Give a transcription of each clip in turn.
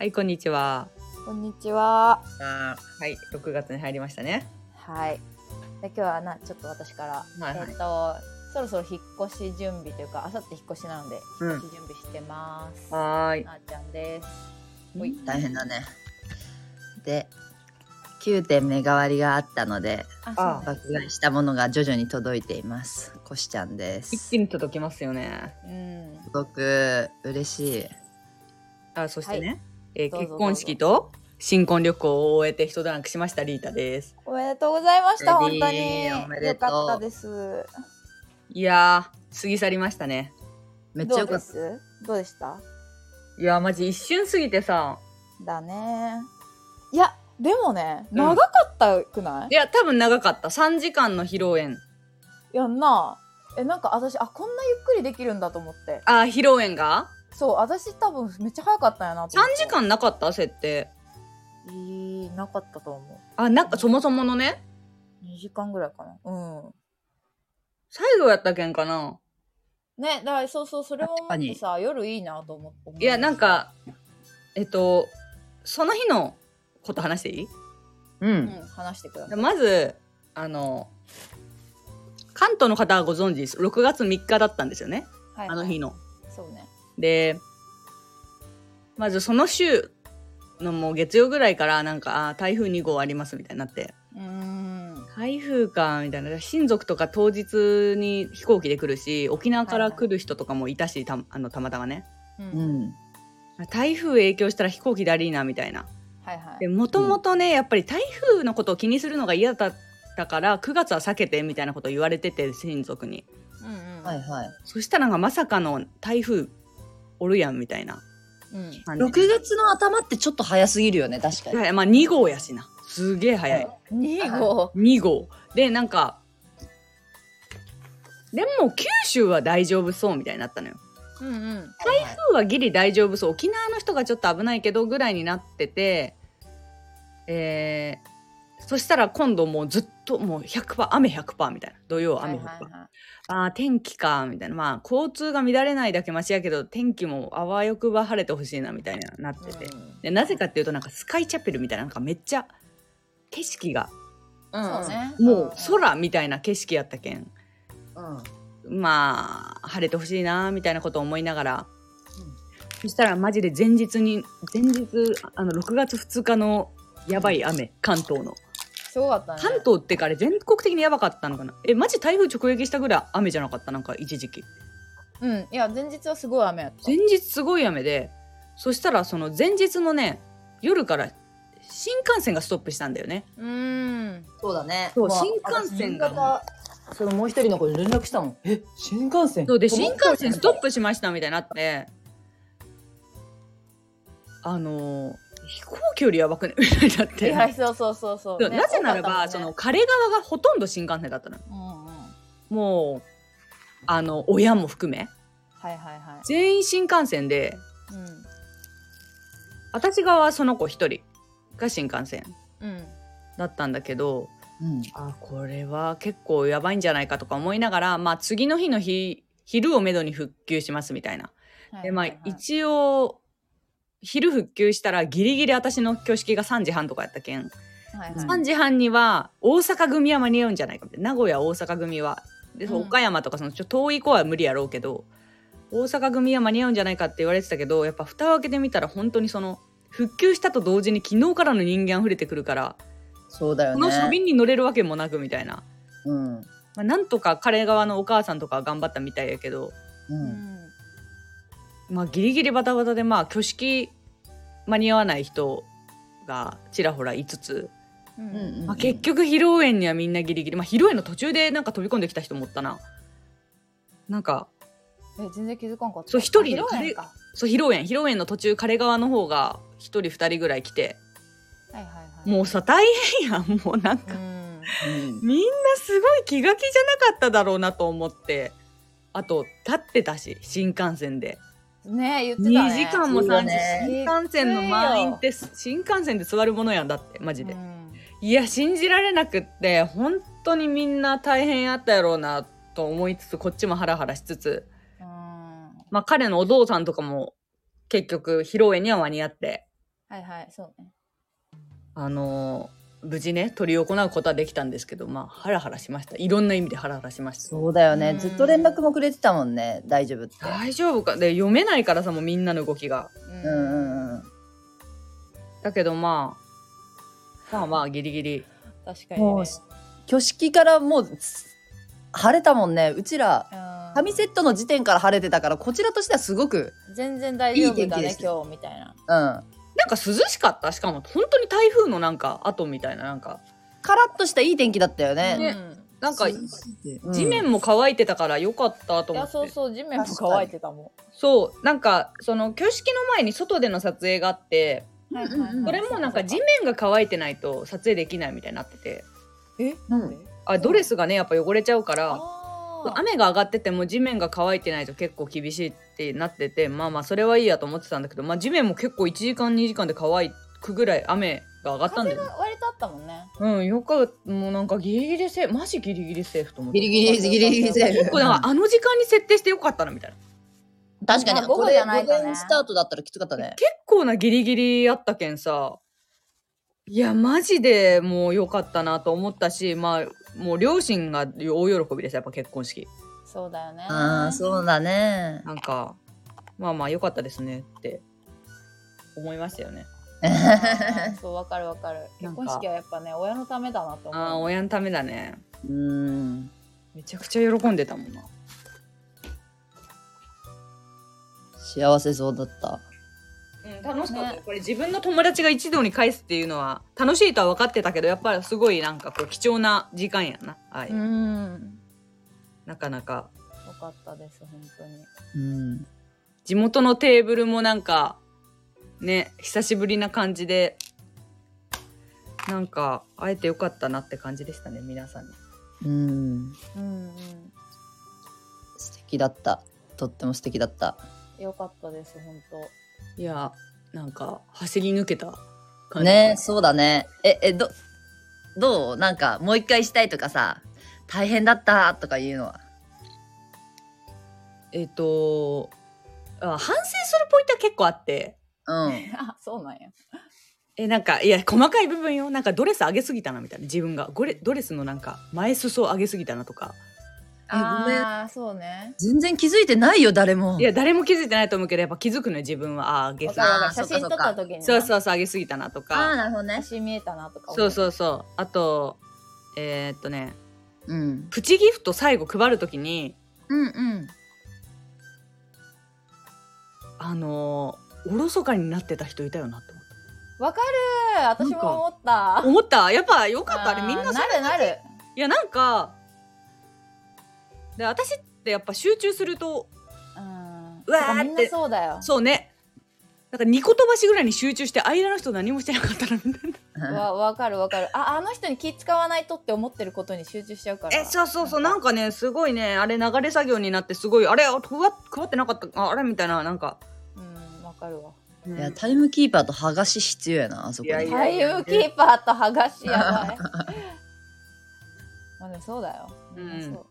はい、こんにちは。こんにちは。あはい、6月に入りましたね。はい。で今日はなちょっと私から、はいはいえっ、とそろそろ引っ越し準備というか、あさって引っ越しなのでうん引っ越し準備してます。はーい。なあちゃんです。大変だね。で、9点目代わりがあったので、爆買いしたものが徐々に届いています。こしちゃんで一す。気に届きますよね。うん。届く、嬉しい。あ、そしてね、はいえーどうぞ結婚式と新婚旅行を終えて一段落しましたリータです。おめでとうございました。本当におめでよとうかったです。いやー、過ぎ去りましたね。めっちゃよかった。どうです？どうでした？いやー、マジ一瞬過ぎてさ、だね。いやでもねうん長かったくない、いや、多分長かった。3時間の披露宴。いやんなえなんか私あこんなゆっくりできるんだと思ってあー、披露宴が？そう私多分めっちゃ早かったんやなと ?3 思って。時間なかった？設定。いいなかったと思あ、なんかそもそものね、う2時間ぐらいかな。うん。最後やったけんかな？ねだからそうそうそれも思ってさ夜いいなと思っていや、なんか、えっと、その日のこと話していい？う。うんん話してください。まずあの関東の方はご存知です。6月3日だったんですよね？はい。あの日の。でまずその週のもう月曜ぐらいからなんかあー台風2号ありますみたいになって。うーん。台風かみたいな。親族とか当日に飛行機で来るし沖縄から来る人とかもいたし、たあのたまたまね。ううん。ん。台風影響したら飛行機でアリーナみたいな。はいはい。でもともとねやっぱり台風のことを気にするのが嫌だったから9月は避けてみたいなことを言われてて親族に。うんうん。はいはい。そしたらなんかまさかの台風おるやんみたいな。うん。感じ。6月の頭ってちょっと早すぎるよね、確かに。いやまあ2号やしな。すげえ早い。2号。2号。でなんかでも九州は大丈夫そうみたいになったのよ。うんうん。台台風はギリ大丈夫そう。沖縄の人がちょっと危ないけどぐらいになっててえー、そしたら今度もうずっともう100%雨100%みたいな。土曜雨100%、はいはいはい。あー天気かみたいな。まあ交通が乱れないだけマシやけど天気もあわよくば晴れてほしいなみたいななってて、でなぜかっていうとなんかスカイチャペルみたいななんかめっちゃ景色がうん。そうね。もう空みたいな景色やったけん。うん。まあ晴れてほしいなみたいなことを思いながら、そしたらマジで前日に前日あの6月2日のやばい雨関東のすごかったね。関東ってかあれ全国的にやばかったのかな？えマジ台風直撃したぐらい雨じゃなかった？なんか一時期。うん。いや前日はすごい雨やった。前日すごい雨でそしたらその前日のね夜から新幹線がストップしたんだよね。うーん。そうだね。そうまあ新幹線が。私夕方そのもう一人の子に連絡したもん。え、新幹線？そうで新幹線ストップしましたみたいになって。あのー飛行機よりやばくね？みたいになっいてやそうそうそうそう。ねなぜならば、その彼側がほとんど新幹線だったのよ。うんうんもうあの親も含め。はいはいはい。全員新幹線でうん。私側はその子一人が新幹線うんだったんだけどうん。あこれは結構やばいんじゃないかとか思いながら、まあ、次の日の日昼をめどに復旧しますみたいな。でまあ一応昼復旧したらギリギリ私の挙式が3時半とかやったけん、はいはい3時半には大阪組は間に合うんじゃないかみたいな名古屋大阪組はで、うん岡山とかそのちょっと遠い子は無理やろうけど大阪組は間に合うんじゃないかって言われてたけどやっぱ蓋を開けてみたら本当にその復旧したと同時に昨日からの人間溢れてくるからそうだよね。この書便に乗れるわけもなくみたいな。うん。まあ、なんとか彼側のお母さんとかは頑張ったみたいやけど、う。うんんまあ、ギリギリバタバタでまあ挙式間に合わない人がちらほらいつつ、うん。うんまあ、結局披露宴にはみんなギリギリ、まあ、披露宴の途中でなんか飛び込んできた人もおったな。なんかえ全然気づかんかった。そう一人のあ披露宴か。そう披露宴。披露宴の途中彼側の方が一人二人ぐらい来て。はいはいはい。もうさ大変やんもうなんか、うんうん。みんなすごい気が気じゃなかっただろうなと思って。あと立ってたし新幹線で。ね言ってたね。2時間もそうだ3時ね。新幹線の満員って新幹線で座るものやんだってマジで、うん。いや信じられなくって本当にみんな大変やったやろうなと思いつつこっちもハラハラしつつ。うん。まあ彼のお父さんとかも結局披露宴には間に合って。はいはい、そうね。あのー無事ね取り行うことはできたんですけどまあハラハラしました。いろんな意味でハラハラしました。そうだよね。うん。ずっと連絡もくれてたもんね。大丈夫って。大丈夫か？で読めないからさもうみんなの動きが。うんうんうん。うんだけどまあまあまあギリギリ。確かに、ね。もう挙式からもうつ晴れたもんね。うちらうん。紙セットの時点から晴れてたからこちらとしてはすごく全然大丈夫だね今日みたいな。うんなんか涼しかった。しかも本当に台風のなんか後みたいななんか。カラッとしたいい天気だったよね。ね。うん。なんかうん。地面も乾いてたからよかったと思って、そうそう地面も乾いてたもそう。なんかその挙式の前に外での撮影があってん。はいはいはいそれもなんか地面が乾いてないと撮影できないみたいになってて。えなんで？あドレスがねやっぱ汚れちゃうから雨が上がってても地面が乾いてないと結構厳しいってなっててまあまあそれはいいやと思ってたんだけど、まあ、地面も結構1時間2時間で乾くぐらい雨が上がったんだよ。ね風が割とあったもんね。うんよかった。もうなんかギリギリセーフマジギリギリセーフと思ってギリギリギリギリセーフ。結構なんかあの時間に設定してよかったなみたいな。確かにまあ午後じゃないとね。午前スタートだったらきつかったね。結構なギリギリあったけんさ。いやマジでもう良かったなと思ったしまあもう両親が大喜びですやっぱ結婚式。そうだよね。ああそうだね。なんかまあまあ良かったですねって思いましたよね。そうわかるわかる。結婚式はやっぱね親のためだなと思う。ああ親のためだね。うん。めちゃくちゃ喜んでたもんな。幸せそうだったうん、楽しかった、ね。これ自分の友達が一堂に返すっていうのは楽しいとは分かってたけどやっぱりすごいなんかこう貴重な時間やな、はいう。ん。なかなか。よかったです本当に。うん。地元のテーブルもなんかね久しぶりな感じでなんか会えてよかったなって感じでしたね皆さんに。うん。うんうん。素敵だった。とっても素敵だった。よかったです本いやなんか走り抜けた感じ。ねそうだね。ええどどう？なんかもう一回したいとかさ大変だったとかいうのは？えっ、とあ反省するポイントは結構あって。うん。当。あそうなんや。えなんかいや細かい部分よなんかドレス上げすぎたなみたいな。自分が。ゴレドレスのなんか前裾上げすぎたなとか。えごめん。ああそうね。全然気づいてないよ誰も。いや誰も気づいてないと思うけどやっぱ気づくのよ自分は。あー上げすぎたわかるわかる。あー写真撮った時にね。そうそうそう上げすぎたなとああかなるほどね。写真見えたなとか。そうそうそう。あとえー、っとねうん。プチギフト最後配るときにうんうん。あのー、おろそかになってた人いたよなって思っわかる。私も思った。た。思った。やっぱよかった。あれみんなそなるなる。いやなんかで私ってやっぱ集中するとうん。うわーってみんなそうだよ。そうねなんか2個飛ばしぐらいに集中して間の人何もしてなかったなみたいな わわかるわかる。ああの人に気使わないとって思ってることに集中しちゃうから。えそうそうそうなんかねすごいねあれ流れ作業になってすごいあれあ配っ配ってなかったああれ？みたいななんか、うんわかるわ。いやタイムキーパーと剥がし必要やなあそこにいやいやタイムキーパーと剥がしやばい。まあでもそうだよ。みんなそう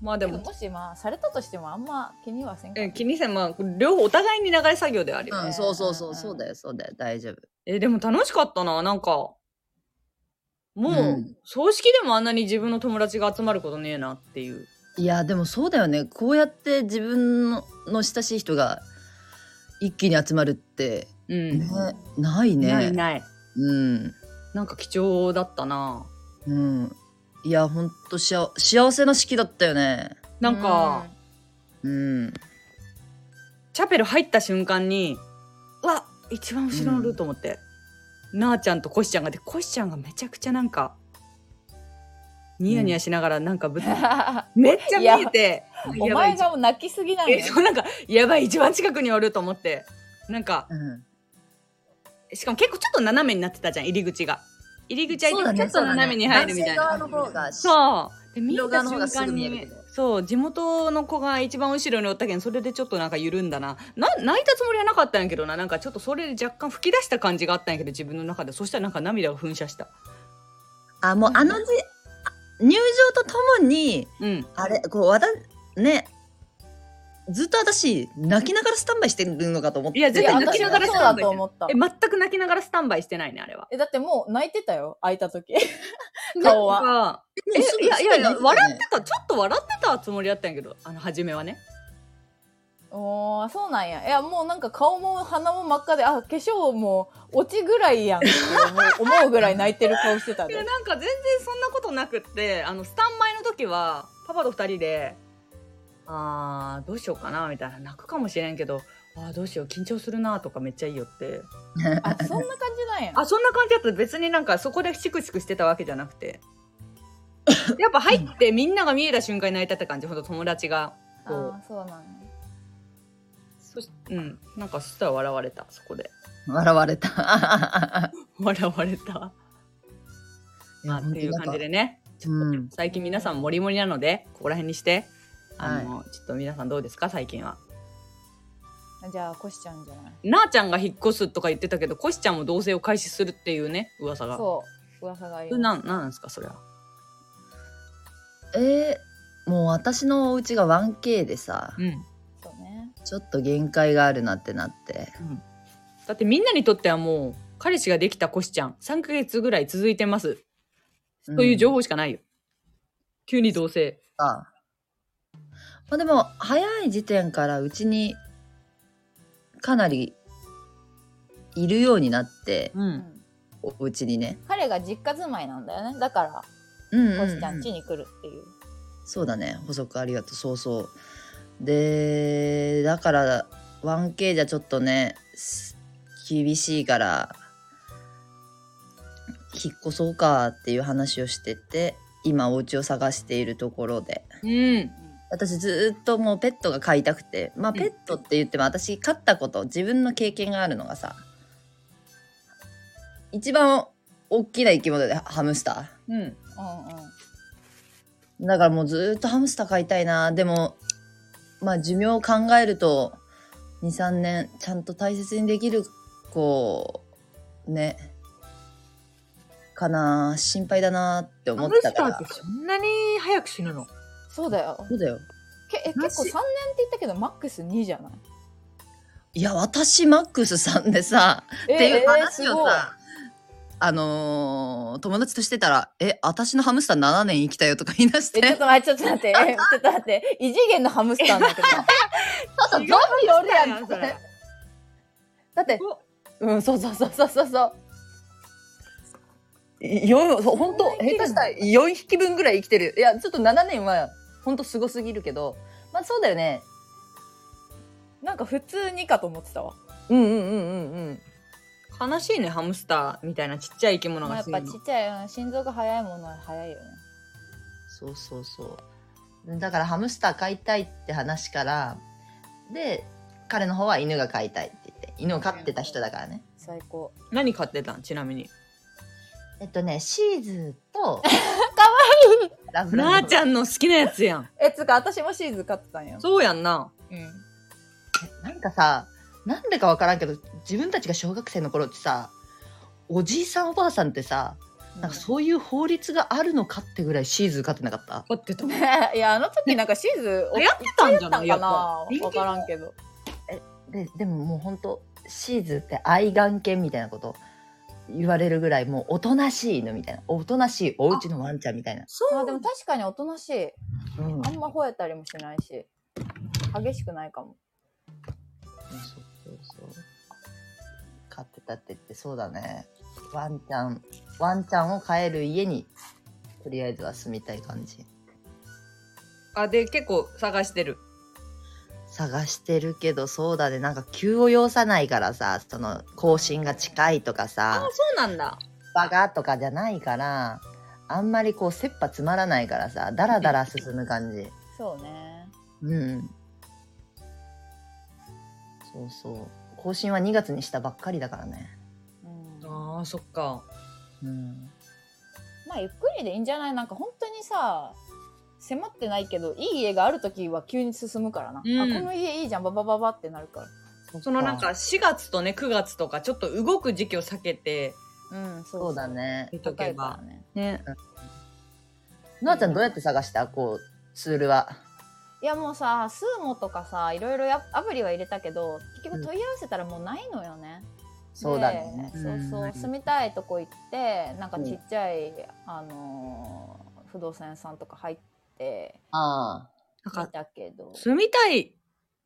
まあでも。でももしまあされたとしてもあんま気にはせんかえ気にせん。まあ両方お互いに流れ作業であるよ、うんそうそうそうそうだよそうだよ。大丈夫。えでも楽しかったななんか。もう、うん。葬式でもあんなに自分の友達が集まることねえなっていう。いやでもそうだよね。こうやって自分のの親しい人が一気に集まるって、うん、ねないね。ないない。うん。なんか貴重だったな。うんいやほん幸せな式だったよね。なんか、うん。チャペル入った瞬間にうわ一番後ろのルート思って、なあちゃんとコシちゃんがでコシちゃんがめちゃくちゃなんかニヤニヤしながらなんかぶつ、めっちゃ見えておやばい前がもう泣きすぎなのよえそうなんかやばい一番近くにおると思って。なんかうん。しかも結構ちょっと斜めになってたじゃん入り口が入り口そうだねはちょっと斜めに入るみたいな。そうで見た瞬間にそう地元の子が一番後ろにおったけんそれでちょっとなんか緩んだな。な泣いたつもりはなかったんやけどな。なんかちょっとそれで若干吹き出した感じがあったんやけど自分の中で。そしたらなんか涙が噴射した。あもうあのじあ入場とともにうん。あれこうわたねずっと私、泣きながらスタンバイしてるのかと思って。いや絶対いや泣きながら私もそうだスタンバイと思ったえ、。全く泣きながらスタンバイしてないね、あれは。え、だってもう泣いてたよ、開いた時。顔はえ、いやいや笑ってた、ちょっと笑ってたつもりだったんやけど、あの、初めはね。おー、そうなんや。いや、もうなんか顔も鼻も真っ赤で、あ、化粧も落ちぐらいやんって 思うぐらい泣いてる顔してたいや、で。なんか全然そんなことなくって、あの、スタンバイの時は、パパと二人で、あー、どうしようかな、みたいな。泣くかもしれんけど、あー、どうしよう、緊張するな、とかめっちゃいいよって。あ、そんな感じなんや。あ、そんな感じだった別になんかそこでシクシクしてたわけじゃなくて。やっぱ入ってみんなが見えた瞬間に泣いたって感じ、ほんと友達が。こうそうなんや。そしうん。なんかそしたら笑われた、そこで。笑われた。笑われた。まあ、っていう感じでね。最近皆さんモリモリなので、ここら辺にして、あはいの、ちょっと皆さんどうですか、最近は。じゃあ、こしちゃうんじゃない？なあちゃんが引っ越すとか言ってたけど、こしちゃんも同棲を開始するっていうね、噂が。そう。噂がありそれます。なん、なんですか、それは？えー、もう私のお家が 1K でさ、うん。そうね。ちょっと限界があるなってなって。だってみんなにとってはもう、彼氏ができたこしちゃん、3ヶ月ぐらい続いてます。という情報しかないよ。急に同棲。あまあでも早い時点からうちにかなりいるようになってう。うんん。お家にね彼が実家住まいなんだよね。だから、うんうんうんこしちゃん家に来るっていう。そうだね補足ありがとうそうそうでだから 1K じゃちょっとねす厳しいから引っ越そうかっていう話をしてて今お家を探しているところでうん。私ずーっともうペットが飼いたくて。まあうん。ペットって言っても私飼ったこと自分の経験があるのがさ一番大きな生き物でハムスタうん。うんうん。ーだからもうずーっとハムスター飼いたいな。でもまあ寿命を考えると23年ちゃんと大切にできる子ねかな心配だなって思ってたから。そんなに早く死ぬの？そうだよ。そうだよけえ結構3年って言ったけど、マックス2じゃない？いや私マックスさんでさっていう話をさ、あのー友達としてたら、え、私のハムスター7年生きたよとか言い出しえ、て。ちょっと待って、ちょっと待って、え、ちょっと待って、異次元のハムスターだけど。ちょっとゾンビおるやんそれ。だって、うん、そうそうそうそうそうそう。よ、本当下手したら4匹分ぐらい生きてる。いや、ちょっと7年は本当すごすぎるけど、まあそうだよね。なんか普通にかと思ってたわ。うんうんうんうんうん。悲しいね、ハムスターみたいなちっちゃい生き物まあ、やっぱちっちゃい、うん心臓が速いものは速いよね。そうそうそう。だからハムスター飼いたいって話から、で、彼の方は犬が飼いたいって言って、犬を飼ってた人だからね。最高。何飼ってたん？ちなみに。えっとね、シーズと、かわいいラブラドなあちゃんの好きなやつやん。え、つうか、私もシーズ飼ってたんよ。そうやんな。うん。なんかさ、なんでかわからんけど、自分たちが小学生の頃ってさ、おじいさんおばあさんってさ、なんかそういう法律があるのかってぐらいシーズー飼ってなかった？飼ってた。ね いや、あの時なんかシーズ流行ってたんじゃない？流行ったんかやっぱなわからんけど。で、でももうほんと、シーズーって愛玩犬みたいなこと？言われるぐらい、もうおとなしい犬みたいな。おとなしいお家のワンちゃんみたいな。そうあ、でも確かにおとなしい。うん。あんま吠えたりもしないし。激しくないかも。そうそうそう。飼ってたって言ってそうだね。ワンちゃん、ワンちゃんを飼える家に、とりあえずは住みたい感じ。あ、で、結構探してる。探してるけど、そうだね。なんか急を要さないからさ、その、更新が近いとかあさ、そうなんだ。バカとかじゃないから、あんまりこう、切羽詰まらないからさ、だらだら進む感じ。そうね。うん。そうそう。更新は2月にしたばっかりだからね。うん。ああ、そっか。うん。まあ、ゆっくりでいいんじゃない？なんか本当にさ、迫ってないけど、いい家がある時は急に進むからな。うんあ、この家いいじゃん、ババババってなるから。そのなんか4月とね、9月とかちょっと動く時期を避けて、うん、そうそうだ。ね。見と高けば。ね。ね。なあちゃんどうやって探した？こう、ツールは。いいやもうさスーモとかさいろいろやアプリは入れたけど結局問い合わせたらもうないのよね、そうだね。でそうそううん住みたいとこ行ってなんかちっちゃい、あのー不動産屋さんとか入って。あ見たけど住みたい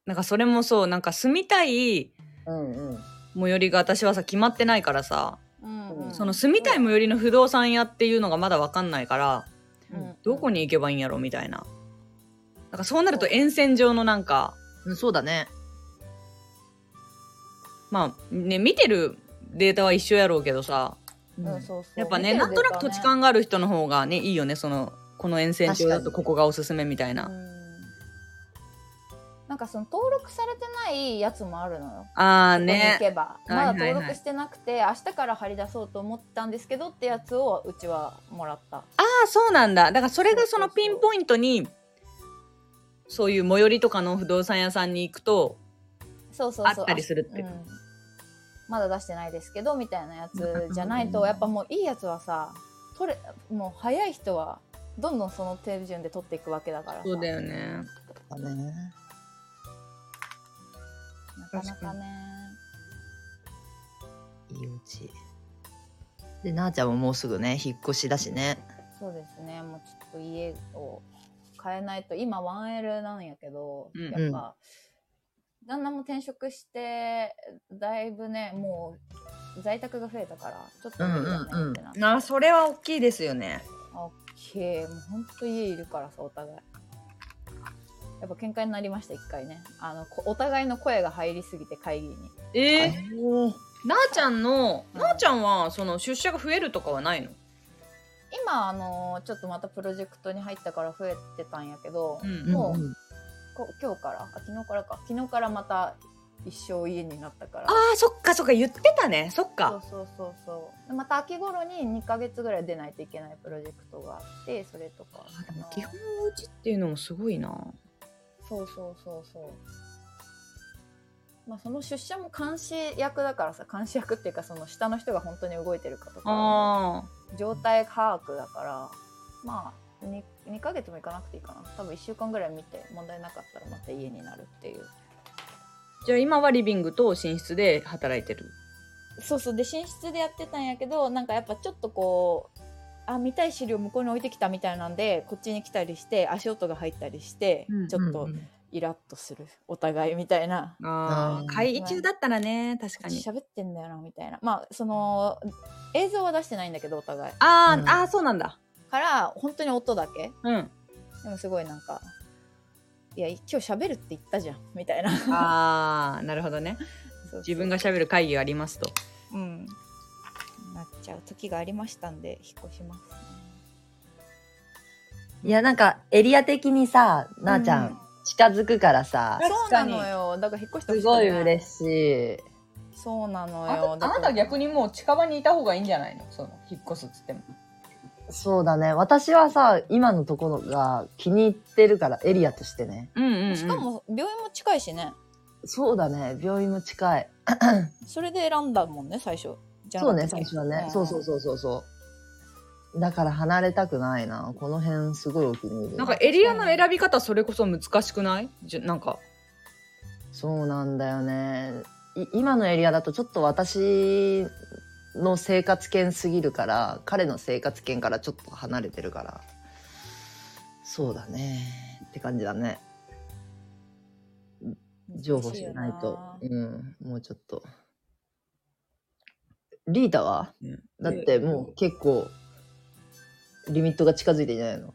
なんかそれもそうなんか住みたいあ。うんうん。最寄りが私はさ決まってないからさうんうん。その住みたい最寄りの不動産屋っていうのがまだ分かんないからうんどこに行けばいいんやろみたいな。なんかそうなると沿線上のなんかうん、そうだね。まあね見てるデータは一緒やろうけどさ。ううん。そうそう。やっぱね見てるなんとなく土地勘がある人の方がねいいよねそのこの沿線上だとここがおすすめみたいな、うん。なんかその登録されてないやつもあるのよ。ああここに行ねけば、まだ登録してなくて明日から張り出そうと思ったんですけどってやつをうちはもらった。ああそうなんだ。だからそれがそのピンポイントにそういう最寄りとかの不動産屋さんに行くとそうそうそう。あったりするってう。ん。まだ出してないですけどみたいなやつじゃないうんとやっぱもういいやつはさ取れもう早い人はどんどんその手順で取っていくわけだからさ。そうだよね。だね。なかなかねいいうち。で、なあちゃんももうすぐね、引っ越しだしね。そうですね。もうちょっと家を変えないと。今 1L なんやけど、うんやっぱ旦那も転職してだいぶねもう在宅が増えたからちょっと無理だねうんうんうん。ってなって、あそれは大きいですよねオッケーもうほんと家いるからさお互い。やっぱ喧嘩になりました一回ね。あのこお互いの声が入りすぎて会議に。ええー、なあちゃんの、うん。なあちゃんはその出社が増えるとかはないの？今あのちょっとまたプロジェクトに入ったから増えてたんやけど、うん。もうこ今日から？あ昨日からか。昨日からまた一生家になったから。あーそっかそっか言ってたね。そっそうかそうそうそう。でまた秋頃に2ヶ月ぐらい出ないといけないプロジェクトがあってそれとか。あでも基本お家っていうのもすごいな。そうそうそうそうまあその出社も監視役だからさ監視役っていうかその下の人が本当に動いてるかとか。あ状態把握だから。まあ 2, 2ヶ月もいかなくていいかな。多分1週間ぐらい見て問題なかったらまた家になるっていうじゃあ今はリビングと寝室で働いてる？そうそう。で寝室でやってたんやけどなんかやっぱちょっとこうあ見たい資料向こうに置いてきたみたいなんでこっちに来たりして足音が入ったりして、うんちょっとイラッとするお互いみたいな。ああー。会議中だったらね確かに。喋ってんだよなみたいな。まあその映像は出してないんだけどお互い。あー、うん。あーそうなんだ。から本当に音だけ。うん。でもすごいなんか「いや今日喋るって言ったじゃん」みたいな。ああなるほどね。そうそう。自分が喋る会議がありますと。うん。なっちゃう時がありましたんで引っ越します。ねいや、なんか、エリア的にさ、なあちゃうん。ん、近づくからさ、そうなのよだから引っ越してすごい嬉しい。そうなのあよなあなた逆にもう近場にいた方がいいんじゃないの？その引っ越すっつってもそうだね。私はさ、今のところが気に入ってるから、エリアとしてね。うんうん、うん、しかも病院も近いしねそうだね。病院も近い。それで選んだもんね最初じゃなそうね、最初はね。んそうそうそうそうそう。だから離れたくないな。この辺すごいお気に入り。なんかエリアの選び方それこそ難しくない？じゃなんかそうなんだよね。い今のエリアだとちょっと私の生活圏すぎるから、彼の生活圏からちょっと離れてるから。そうだね。って感じだね。情報しないと。うん、もうちょっと。リータは？だってもう結構、リミットが近づいてんじゃないの？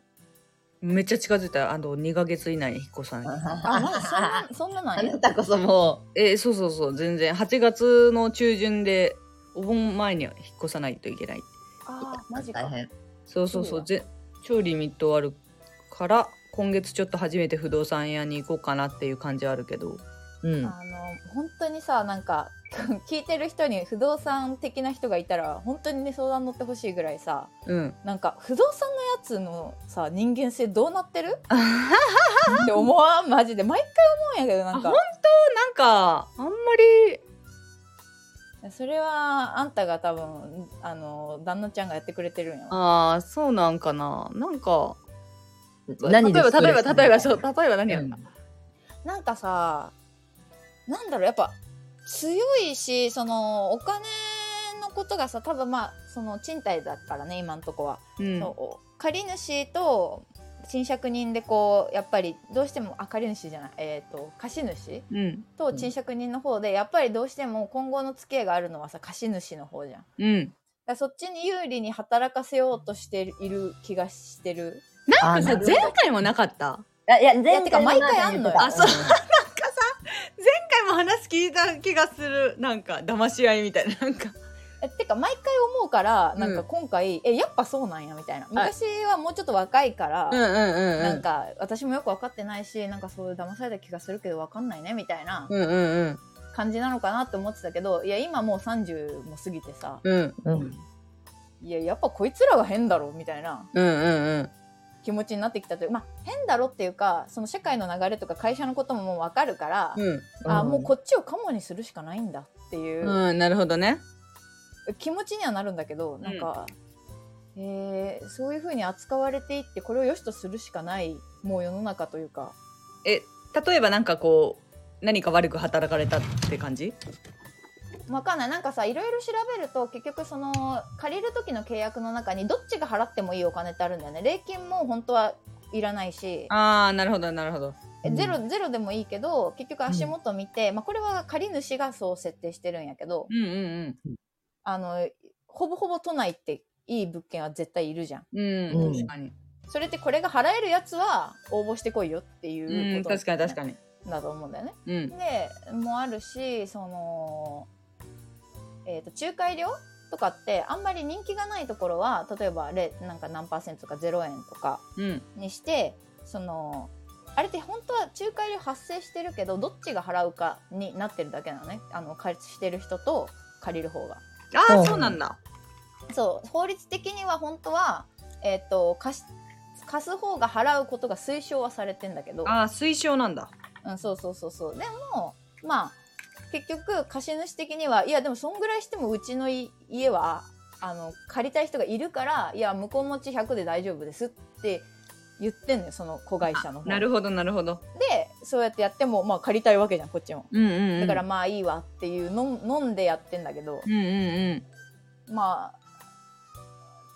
めっちゃ近づいた。あと2ヶ月以内に引っ越さない。あまだそんなそんななんやあなたこそもえーそうそうそう。全然。8月の中旬でお盆前には引っ越さないといけない。あーマジか。大変。そうそうそそううぜ超リミットあるから今月ちょっと初めて不動産屋に行こうかなっていう感じはあるけど。うん。あの本当にさなんか 聞いてる人に不動産的な人がいたら本当にね相談乗ってほしいぐらいさうん。なんか不動産のやつのさ人間性どうなってる？って思わん？マジで。毎回思うんやけどなんか。あなんかあんまりそれはあんたが多分あの旦那ちゃんがやってくれてるんやわ。ああそうなんかな。なんか何で例えば、例えば、例えば、う。そう、例えば何やった、なんかさなんだろうやっぱ強いしそのお金のことがさ多分まあその賃貸だからね今んとこは、うん。そう借り主と賃借人でこうやっぱりどうしてもあ借り主じゃないえっ、と貸主うん。と賃借人の方でやっぱりどうしても今後の付き合いがあるのはさ貸主の方じゃんうん。らそっちに有利に働かせようとしている気がしてるなんかさ、前回もなかった？いや、いや、いやてか毎回あんのよあそう前回も話聞いた気がする。なんか、騙し合いみたいな。なんか。えてか毎回思うからなんかうん今回、えやっぱそうなんやみたいな昔はもうちょっと若いから。なんか私もよく分かってないしなんかそういう騙された気がするけど分かんないねみたいな。感じなのかなって思ってたけどいや今もう30も過ぎてさうん。うん。いややっぱこいつらが変だろみたいなうんうんうん。気持ちになってきたというまあ変だろっていうかその社会の流れとか会社のことももう分かるから、うん。あもうこっちをカモにするしかないんだっていううん、なるほどね。気持ちにはなるんだけどなんか、えーそういうふうに扱われていってこれを良しとするしかないもう世の中というか。え、例えばなんかこう、何か悪く働かれたって感じ？わかんない。なんかさいろいろ調べると結局その借りる時の契約の中にどっちが払ってもいいお金ってあるんだよね。礼金も本当はいらないし。ああ、なるほど、なるほど。えゼロゼロでもいいけど結局足元見て、まあ、これは借り主がそう設定してるんやけど。うんうんあのほぼほぼ都内っていい物件は絶対いるじゃんうん。うん、うん確かに。それってこれが払えるやつは応募してこいよっていううん、こと、確かに確かに。だと思うんだよね。うん。でもあるしその、えー、と仲介料とかってあんまり人気がないところは例えばレなんか何パーセントとか0円とかうん。にしてそのあれって本当は仲介料発生してるけどどっちが払うかになってるだけなのねあの借りしてる人と借りる方が。ああ、うんそうなんだ。そう法律的には本当は、えー、と貸し貸す方が払うことが推奨はされてんだけどああ、推奨なんだ。うん、そうそうそうそうでもまあ結局貸主的にはいやでもそんぐらいしてもうちのい家はあの借りたい人がいるからいや向こう持ち100で大丈夫ですって言ってんのよその子会社の方なるほど、なるほど。でそうやってやってもまあ借りたいわけじゃんこっちもうんうん、うん。だから、まあいいわっていうの飲んでやってんだけどうんうんうん。まあ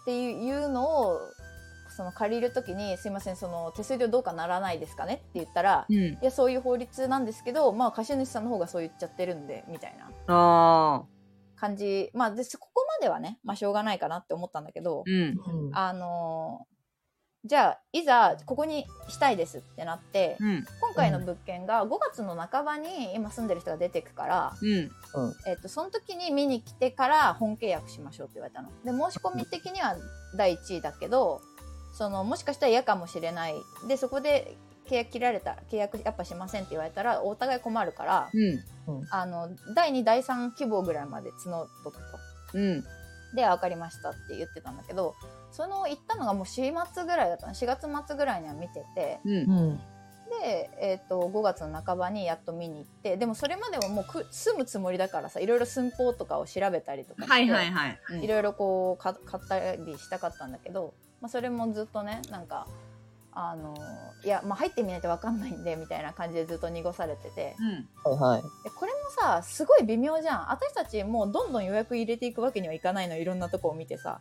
っていうのをその借りる時に「すいませんその手数料どうかならないですかね?」って言ったらうん。いやそういう法律なんですけどまあ貸主さんの方がそう言っちゃってるんでみたいなああ。感じまあでここまではねまあしょうがないかなって思ったんだけど、うん。うんあのーじゃあいざここにしたいですってなって、うん。今回の物件が5月の半ばに今住んでる人が出てくから、うん。えっとその時に見に来てから本契約しましょうって言われたの。で申し込み的には第1位だけどそのもしかしたら嫌かもしれないでそこで契約切られた契約やっぱしませんって言われたらお互い困るから、うん。あの第2第3希望ぐらいまで募っとくと。うん。で分かりましたって言ってたんだけどその行ったのがもう4月ぐらいだったの4月末ぐらいには見ててうん。うん。で、えー、と5月の半ばにやっと見に行ってでもそれまではもうく住むつもりだからさいろいろ寸法とかを調べたりとかして、はいはいはい。いろいろこうか買ったりしたかったんだけど、まあ、それもずっとねなんかあのいや、まあ、入ってみないと分かんないんでみたいな感じでずっと濁されててうん。はいはい。でこれもさすごい微妙じゃん私たちもうどんどん予約入れていくわけにはいかないのいろんなとこを見てさ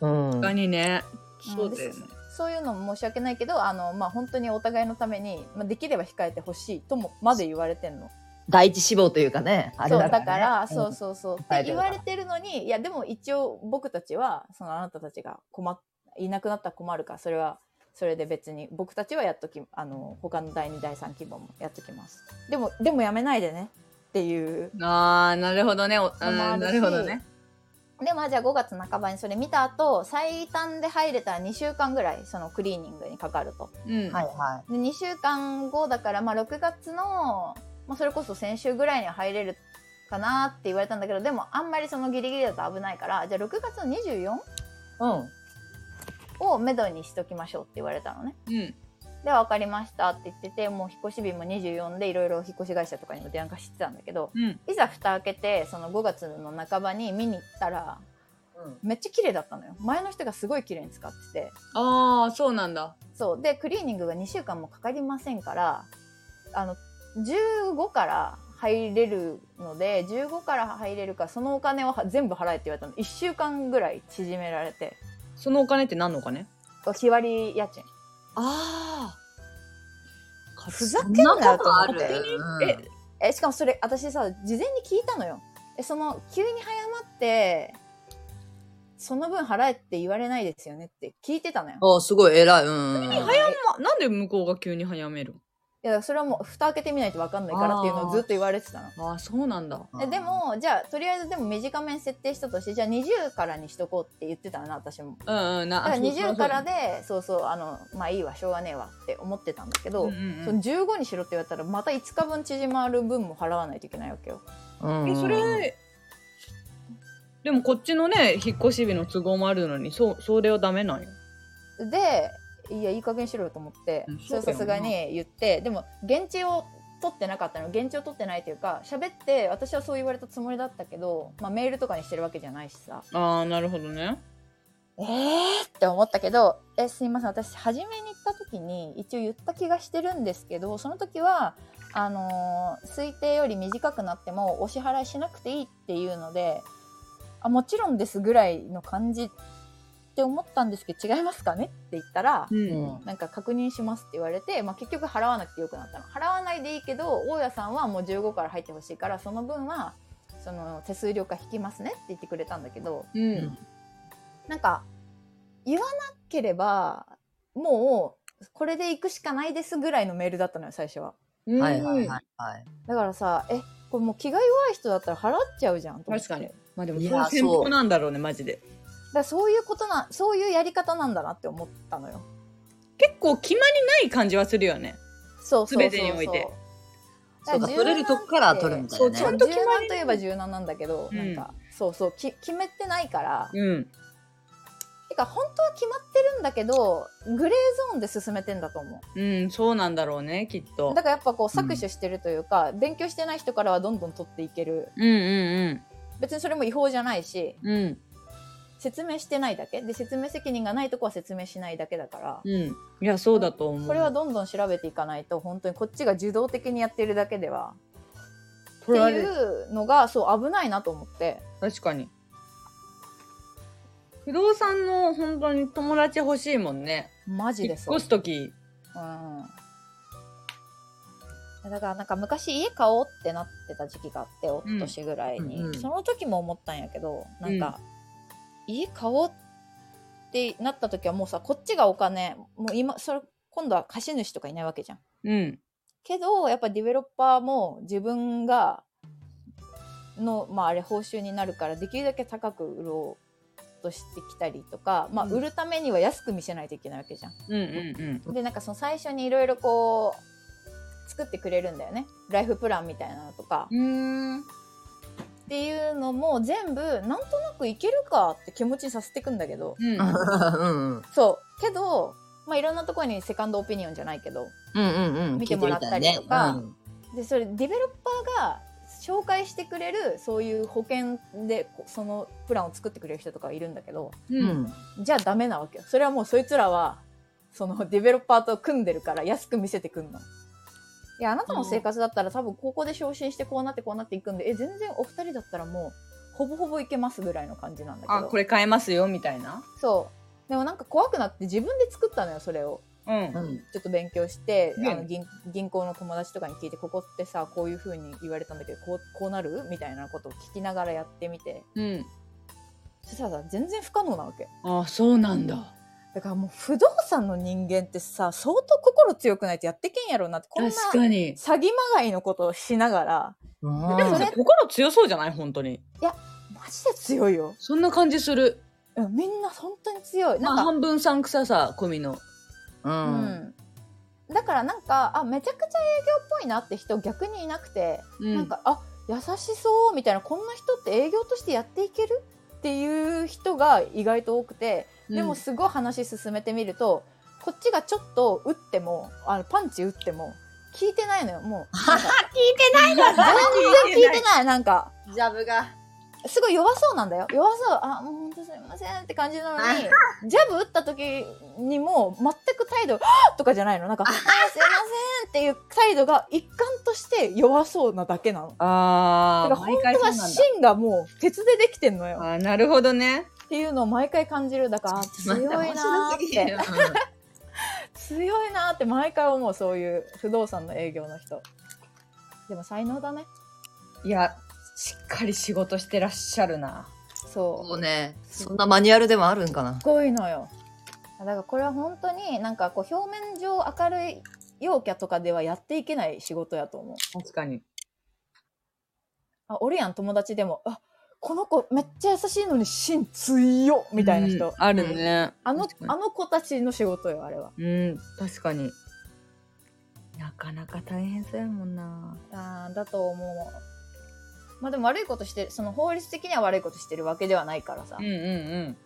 うん。他にね。うんそうだよね。そういうのも申し訳ないけどあの、まあ、本当にお互いのために、まあ、できれば控えてほしいともまで言われてんの。第一志望というかね、あれそうだから、ね。だから、うんそうそうそうって答えて言われてるのにいやでも一応僕たちはそのあなたたちが困っいなくなったら困るからそれはそれで別に僕たちはやっときあの他の第2第3希望もやっときますでもでもやめないでねっていうああ、なるほどね。おあなるほどね。でまあじゃあ5月半ばにそれ見た後最短で入れたら2週間ぐらいそのクリーニングにかかるとうん。はいはで2週間後だから、まあ、6月の、まあ、それこそ先週ぐらいには入れるかなって言われたんだけどでもあんまりそのギリギリだと危ないからじゃあ6月の 24? い。うん。をめどにしときましょうって言われたのね。うん。で分かりましたって言っててもう引っ越し日も24でいろいろ引っ越し会社とかにも電話してたんだけどうん。いざ蓋開けてその5月の半ばに見に行ったらうん。めっちゃ綺麗だったのよ。前の人がすごい綺麗に使ってて。ああ、そうなんだ。そう。でクリーニングが2週間もかかりませんからあの15から入れるので15から入れるかそのお金をは全部払えって言われたの。1週間ぐらい縮められてそのお金って何のお金？日割り家賃。ああ。ふざけそんなよこととある思って。うんえ、えしかもそれ私さ事前に聞いたのよ。えその急に早まってその分払えって言われないですよねって聞いてたのよ。あ、すごい偉い。うん。うん。早ま、なんで向こうが急に早める？いやそれはもう蓋開けてみないと分かんないからっていうのをずっと言われてたのああ、そうなんだ。えで、もじゃあとりあえずでも短めに設定したとしてじゃあ20からにしとこうって言ってたのな私もうんうん、なだから20からで。でそうそうあのまあいいわしょうがねえわって思ってたんだけど、うんうんうんその15にしろって言われたらまた5日分縮まる分も払わないといけないわけようんえ、それ、でもこっちのね、引っ越し日の都合もあるのに、そう、それはダメなんよ。でいやいい加減しろよと思ってうんそさすがに言ってでも現地を取ってなかったの現地を取ってないというか喋って私はそう言われたつもりだったけど、まあ、メールとかにしてるわけじゃないしさ。ああ、なるほどね。えーって思ったけど「えすいません。私初めに行った時に一応言った気がしてるんですけどその時はあのー推定より短くなってもお支払いしなくていいっていうのであもちろんですぐらいの感じって思ったんですけど違いますかね？って言ったら、う。うんん。なんか確認しますって言われて、まあ、結局払わなくてよくなったの払わないでいいけど大家さんはもう15から入ってほしいからその分はその手数料化引きますねって言ってくれたんだけどうん。なんか言わなければもうこれで行くしかないですぐらいのメールだったのよ最初はうんはいはいはいはい。だからさえこれもう気が弱い人だったら払っちゃうじゃん確かに。まあでも、いやそういう戦法なんだろうね、マジで。だそういうことなそういうやり方なんだなって思ったのよ。結構決まりない感じはするよね。そうそうそうそう。全てにおいて。そうか、取れるとこから取るみたいなね。そうちゃんと決まり柔軟といえば柔軟なんだけど、うん。なんかそうそうき決めてないから、うん。てか本当は決まってるんだけどグレーゾーンで進めてんだと思う。ん、そうなんだろうね、きっと。うだ。からやっぱこう搾取してるというか、勉強してない人からはどんどん取っていける。うんうん。別にそれも違法じゃないし。うん。うん。説明してないだけ？で説明責任がないとこは説明しないだけだから、うん。いや、そうだと思う。これはどんどん調べていかないと本当にこっちが受動的にやってるだけではっている。うのがそう危ないなと思って確かに。不動産の本当に友達欲しいもんね。マジ引っでそう越すとき。うん、だからなんか昔家買おうってなってた時期があって一昨年ぐらいに、うんうんその時も思ったんやけどなんか、家買おうってなった時はもうさこっちがお金もう今それ今度は貸主とかいないわけじゃん。うん。けどやっぱディベロッパーも自分がのまああれ報酬になるからできるだけ高く売ろうとしてきたりとか、まあ、うん売るためには安く見せないといけないわけじゃん。うんうんうん。でなんかその最初にいろいろこう作ってくれるんだよねライフプランみたいなのとか、うーん。っていうのも全部なんとなくいけるかって気持ちにさせていくんだけどうん。うんうん。そうけど、まあ、いろんなところにセカンドオピニオンじゃないけどうんうんうん。見てもらったりとか聞いてみたでそれディベロッパーが紹介してくれるそういう保険でこそのプランを作ってくれる人とかいるんだけどう。りたいねじゃあダメなわけよそれはもうそいつらはそのディベロッパーと組んでるから安く見せてくんの。いやあなたの生活だったら多分ここで昇進してこうなってこうなっていくんでえ全然お二人だったらもうほぼほぼいけますぐらいの感じなんだけど。あ、これ買えますよ、みたいな？そう。でもなんか怖くなって自分で作ったのよそれを。うん。ちょっと勉強して、ね。あの銀銀行の友達とかに聞いてここってさこういう風に言われたんだけどこうこうなる？みたいなことを聞きながらやってみて。うん。そしたらさ全然不可能なわけ。あ、そうなんだ。だからもう不動産の人間ってさ相当心強くないとやってけんやろうなってこんな確かに。詐欺まがいのことをしながらうんでもさ、心強そうじゃない？本当に。マジで強いよ、そんな感じする。うん、みんな本当に強いまあ、なんか、半分さんくささ込みの。う。うんん、だからなんかあめちゃくちゃ営業っぽいなって人逆にいなくて、うん。なんかあ優しそうみたいなこんな人って営業としてやっていける？っていう人が意外と多くてでもすごい話進めてみると、こっちがちょっと打ってもあのパンチ打っても聞いてないのよもう 聞いてないの？全然聞いてないなんかジャブが。すごい弱そうなんだよ。弱そう。あ、もう本当すいませんって感じなのに、ジャブ打った時にも全く態度、とかじゃないの。なんか、あ、すいませんっていう態度が一貫として弱そうなだけなの。ああ、だから本当は。芯がもう鉄でできてんのよ。あーなるほどね。っていうのを毎回感じる。だから、あ強いなーって。強いなーって毎回思う。そういう不動産の営業の人。でも才能だね。いや、しっかり仕事してらっしゃるな。そう。そうね。そんなマニュアルでもあるんかな。すごいのよ。だからこれは本当になんかこう表面上明るい陽キャとかではやっていけない仕事やと思う。確かに。あ、俺やん友達でも、あ、この子めっちゃ優しいのに芯強っみたいな人。うんあるね。あのあの子たちの仕事よ、あれは。うん、確かに。なかなか大変そうやもんな。あーだと思う。まあでも悪いことして、その法律的には悪いことしてるわけではないからさ。うんうんう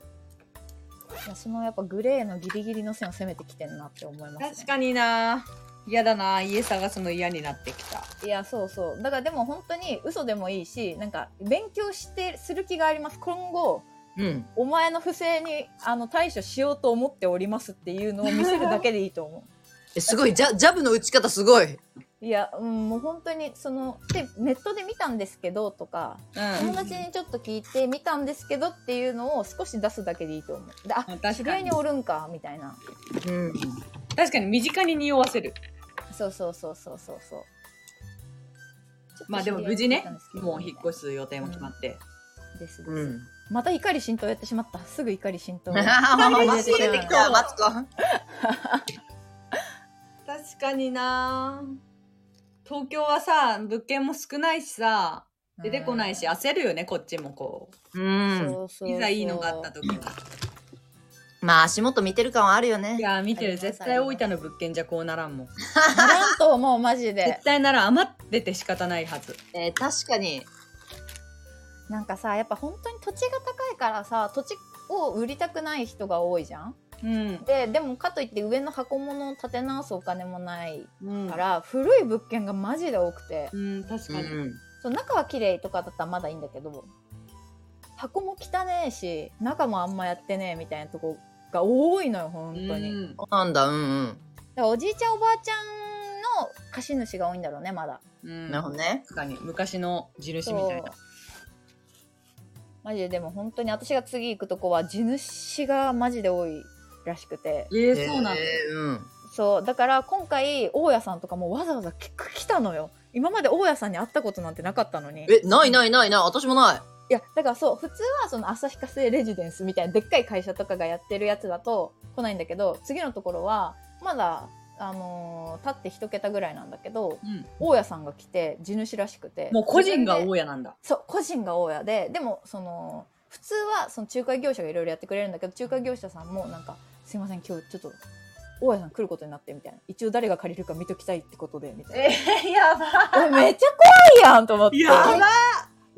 ん。そのやっぱグレーのギリギリの線を攻めてきてんなって思いますね。確かにな。嫌だな。家探すの嫌になってきた。いやそうそうだからでも本当に嘘でもいいしなんか勉強してする気があります今後うん。お前の不正にあの対処しようと思っておりますっていうのを見せるだけでいいと思 えすごい、ジャジャブの打ち方すごい。ういや、うん、もう本当にそのでネットで見たんですけどとかうん。友達にちょっと聞いて見たんですけどっていうのを少し出すだけでいいと思うであ確かに知り合いにおるんかみたいなうん。確かに身近に匂わせる。そうそうそうそうそうそうまあでも無事ね、もう引っし越す予定も決まって。ですです、うん。また怒り浸透やってしまったすぐ怒り浸透マツコ出てきた、マツコ。確かにな。東京はさ、物件も少ないしさ、出てこないし、焦るよね、こっちもこう。うん。いざいいのがあった時に。まあ足元見てる感はあるよねい。や、見てる。絶対大分の物件じゃこうならんもん。ならんと思うマジで絶対なら余ってて仕方ないはず。えー確かに。なんかさやっぱ本当に土地が高いからさ土地を売りたくない人が多いじゃん？うん。ででもかといって上の箱物を建て直すお金もないうんから、古い物件がマジで多くてうん、確かに。うん。そう中は綺麗とかだったらまだいいんだけど箱も汚ねえし中もあんまやってねえみたいなとこが多いのよ本当に、うんそうなんだ、うんうん。だからおじいちゃんおばあちゃんの貸主が多いんだろうねまだうんなるほどね。確かに。昔の地主みたいな。マジででも本当に私が次行くとこは地主がマジで多いらしくてえー、そうなんだ。えーうん。そうだから今回大家さんとかもわざわざ来来たのよ今まで大家さんに会ったことなんてなかったのにいえ、ないないないない。私もない。やだからそう普通はその旭化成レジデンスみたいなでっかい会社とかがやってるやつだと来ないんだけど次のところはまだあのー立って一桁ぐらいなんだけどうん。大家さんが来て地主らしくてもう個人が大家なんだ。そう個人が大家ででもその普通はその仲介業者がいろいろやってくれるんだけど仲介業者さんもなんか「すいません今日ちょっと大家さん来ることになって」みたいな一応誰が借りるか見ときたいってことでみたいな。えー、やばえ めっちゃ怖いやんと思って。やば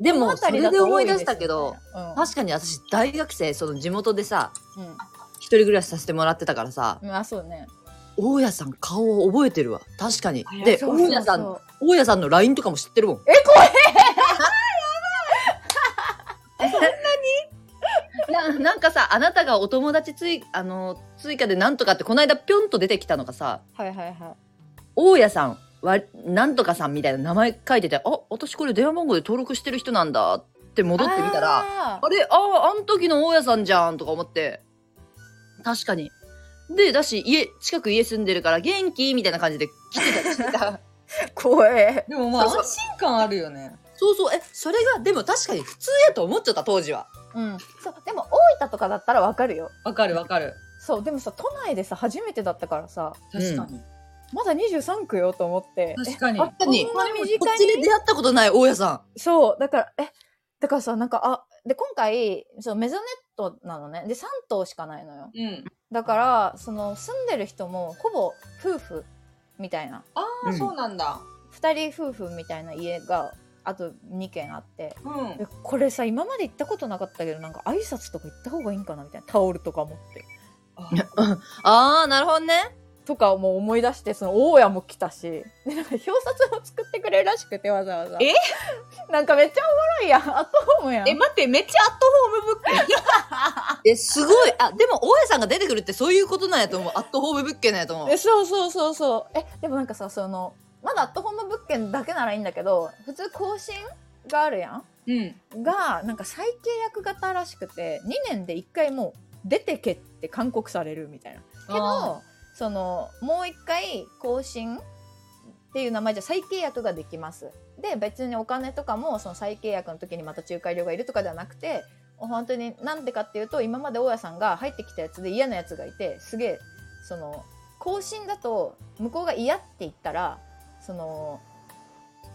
でも、それで思い出したけど、うん、確かに私、大学生、その地元でさ、うん一人暮らしさせてもらってたからさ、うん、あそうね。大家さん顔を覚えてるわ。確かに。で、そうそうそう大家さん、大家さんの LINE とかも知ってるもん。え怖い な なんかさ、あなたがお友達つい、あの、追加でなんとかって、この間ぴょんと出てきたのがさ、はいはいはい。大家さんは、なんとかさんみたいな名前書いてて、あ、私これ電話番号で登録してる人なんだって戻ってみたら、ああれ、ああ、あん時の大家さんじゃんとか思って。確かに。で、だし、家、近く家住んでるから元気みたいな感じで来てたりしてた。ー 怖い。でもまあ安心感あるよね。そうそう、え、それが、でも確かに普通やと思っちゃった、当時は。うん。そう、でも大分とかだったらわかるよ。わかるわかる。そう、でもさ、都内でさ、初めてだったからさ、確かに。まだ23区よと思って。確かにえあこんに？こっちでに出会ったことない大家さそう、だから、え、だからさ、なんか、あ、で、今回、そう、メゾネットなのね。で、3棟しかないのよ。うん。だから、その、住んでる人も、ほぼ夫婦みたいな。ああ、うんそうなんだ。二人夫婦みたいな家が、あと2軒あって。うん。えこれさ、今まで行ったことなかったけど、なんか挨拶とか行った方がいいんかな？みたいな。タオルとか持って。ん。ああ、なるほどね。とかも思い出して、その、大家も来たし。で、なんか表札も作ってくれるらしくて、わざわざ。え？なんかめっちゃおもろいやん。アットホームやん。え、待って、めっちゃアットホーム物件。え、すごい。あ、でも、大家さんが出てくるってそういうことなんやと思う。アットホーム物件なんやと思うえ。そうそうそうそう。え、でもなんかさ、その、まだアットホーム物件だけならいいんだけど、普通更新があるやうん。んが、なんか再契約型らしくて、2年で1回もう出てけって勧告されるみたいな。けど、その、もう1回更新っていう名前じゃ再契約ができます。で、別にお金とかもその再契約の時にまた仲介料がいるとかではなくて、本当になんでかっていうと、今まで大家さんが入ってきたやつで嫌なやつがいて、すげえ、その、更新だと向こうが嫌って言ったら、その、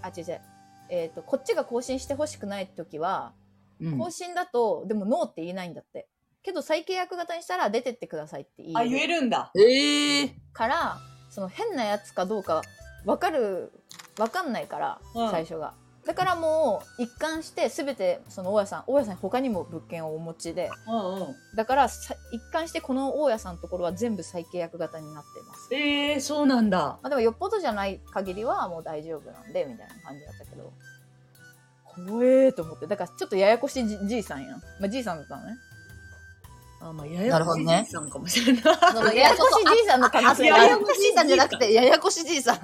あ、違う違う。えっ、と、こっちが更新してほしくない時は、うん更新だと、でもノーって言えないんだって。けど再契約型にしたら出てってくださいって言あ、える言えるんだ。ええから、その変なやつかどうか分かる、分かんないから、うん最初が。だからもう一貫して全てその大家さん、大家さん他にも物件をお持ちで、うんうん。だからさ一貫してこの大家さんのところは全部再契約型になってます。えー、そうなんだ。まあ、でもよっぽどじゃない限りはもう大丈夫なんで、みたいな感じだったけど。怖えーと思って。だからちょっとややこしいじじいさんやん。まあじいさんだったのね。あ、まあ、ややこしいなるほどねじいさんかもしれない。ややこしいじいさんの可能性。ややこしいさんじゃなくて、ややこしじいさん。い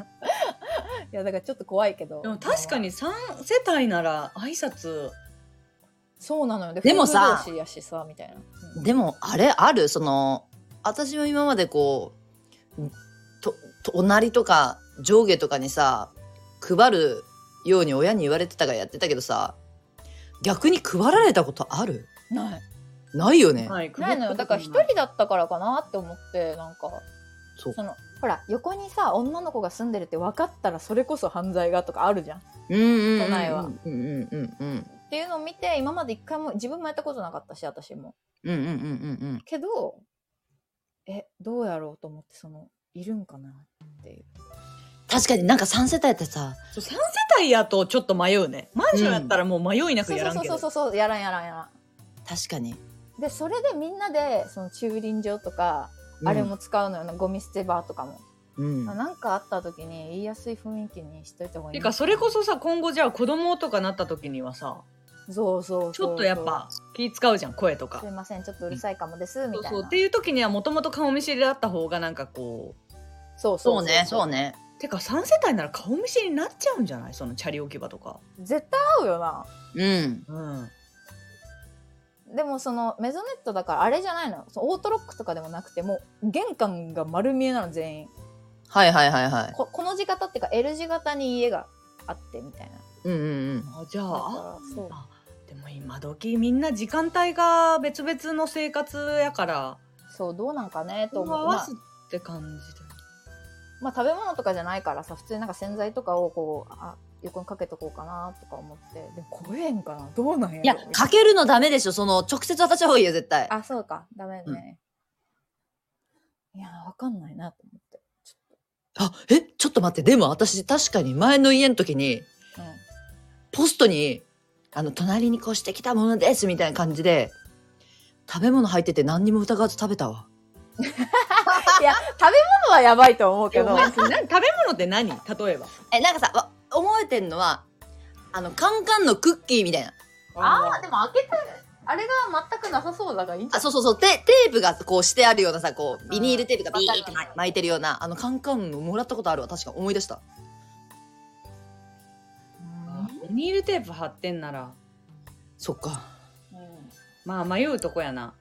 や、だからちょっと怖いけど。でも確かに3世帯なら挨拶。そうなのよ。でもさ夫婦同士やしさ、みたいな。うんでも、あれあるその、私も今までこう、と、隣とか上下とかにさ、配るように親に言われてたからやってたけどさ、逆に配られたことある？ない。ないよね。はい。ないのよ。だから一人だったからかなって思って、なんか、そう。その、ほら、横にさ、女の子が住んでるって分かったらそれこそ犯罪がとかあるじゃん。っうんうんうん。都内はうんうんうんうん。ていうのを見て、今まで一回も、自分もやったことなかったし、私も。うんうんうんうんうん。けど、え、どうやろうと思って、その、いるんかなっていう。確かになんか3世帯ってさ、そう3世帯やとちょっと迷うね。マンションやったらもう迷いなくそうやらんけど。そうそうそうそう、やらんやらんやらん。確かに。で、それでみんなで、その駐輪場とか、あれも使うのよな、ゴミ捨て場とかも。うん。あなんかあった時に言いやすい雰囲気にしといた方がいいてかそれこそさ今後じゃあ子供とかなった時にはさそうそうそうちょっとやっぱ気使うじゃん声とか。すいませんちょっとうるさいかもですみたいな。そうそうっていう時にはもともと顔見知りだった方がなんかこうそうそうね、そうね。てか3世帯なら顔見知りになっちゃうんじゃない？そのチャリ置き場とか。絶対合うよな。うん。うんでもそのメゾネットだからあれじゃないの？そのオートロックとかでもなくてもう玄関が丸見えなの全員。はいはいはいはい。ここの字型っていうか L 字型に家があってみたいな。うんうんうん。あじゃだあそう。あでも今時みんな時間帯が別々の生活やから。そうどうなんかねと合思う、まあわすって感じでまあ食べ物とかじゃないからさ普通になんか洗剤とかをこうあ横にかけとこうかなとか思って。でも怖えんかな。どうなんやろいや、かけるのダメでしょ。その、直接渡した方がいいよ、絶対。あそうか。ダメね、いやわかんないなと思って。ちあ、え、ちょっと待って。でも私、確かに前の家の時に、ょっと、うん。ポストに、あの、隣に越してきたものです、みたいな感じで、食べ物入ってて何にも疑わず食べたわ。いや食べ物はやばいと思うけど。食べ物って何？例えば。え、なんかさ、わ思えてんのは、あの、カンカンのクッキーみたいな。ああでも開けてあれが全くなさそうだからいいんじゃあ、そうそうそう。テテープがこうしてあるようなさ、こう、ビニールテープがビーって巻巻いてるような、あのカンカンのもらったことあるわ。確か思い出した。ビニールテープ貼ってんならそっか。うんまあ迷うとこやな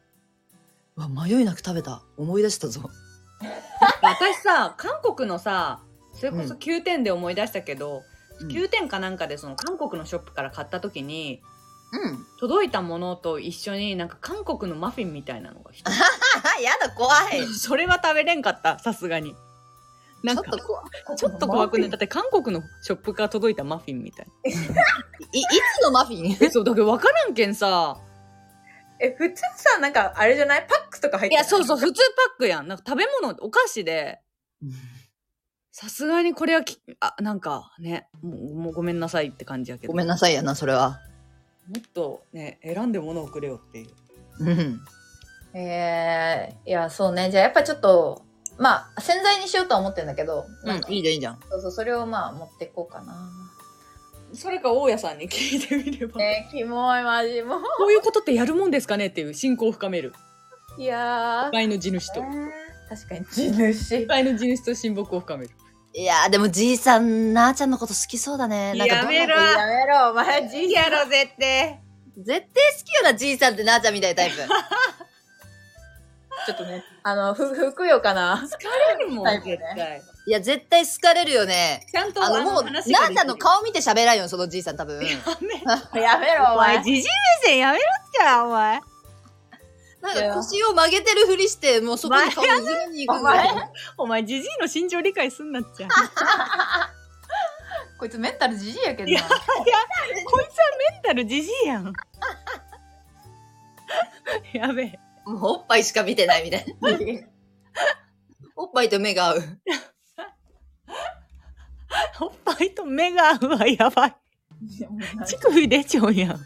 うわ、迷いなく食べた。思い出したぞ。私さ韓国のさそれこそうん9点で思い出したけど、うん9点かなんかでその韓国のショップから買った時にうん。届いたものと一緒になんか韓国のマフィンみたいなのが一つ。あ、やだ、怖い。それは食べれんかったさすがに。なんかちょっと怖い。ちょっと怖くねだって韓国のショップから届いたマフィンみたい い、いつのマフィン？えそうだけど分からんけんさ。え普通さなんかあれじゃない？パックとか入ってい？やそうそう普通パックやん。なんか食べ物お菓子でさすがにこれはきあなんかねもうもうごめんなさいって感じやけど。ごめんなさいやな、それは。もっとね選んで物をくれよっていう。うん。えー、いやそうね。じゃあやっぱちょっとまあ洗剤にしようとは思ってんだけど、なんかいいじゃん、いいじゃん。そうそうそれをまあ持っていこうかな。それか大家さんに聞いてみれば、ねキモいマジ。もう。こういうことってやるもんですかねっていう信仰を深める。いや都会の地主と確かに。地主。都会の地主と親睦を深める。いやーでもじいさん、なーちゃんのこと好きそうだね。なんかやめろやめろ。お前地やろ絶対。絶対好きよな、じいさんってなーちゃんみたいなタイプ。ちょっとねあのふふくよかな疲れるもんね。絶対。いや、絶対好かれるよね。ちゃんとあの、もう、な話ーができる。ちゃんの顔見て喋らんよ、そのじいさん多分。やめろ。お前。じじい目線やめろっちゃお前なんか腰を曲げてるふりして、もうそこに顔をずれに行くお前お前じじいの心情理解すんなっちゃ こいつメンタルじじいやけどいやなこいつはメンタルじじいやん。やべえ。もうおっぱいしか見てないみたいな。おっぱいと目が合う。おっぱいと目が合うわやばい。乳首出ちゃうやん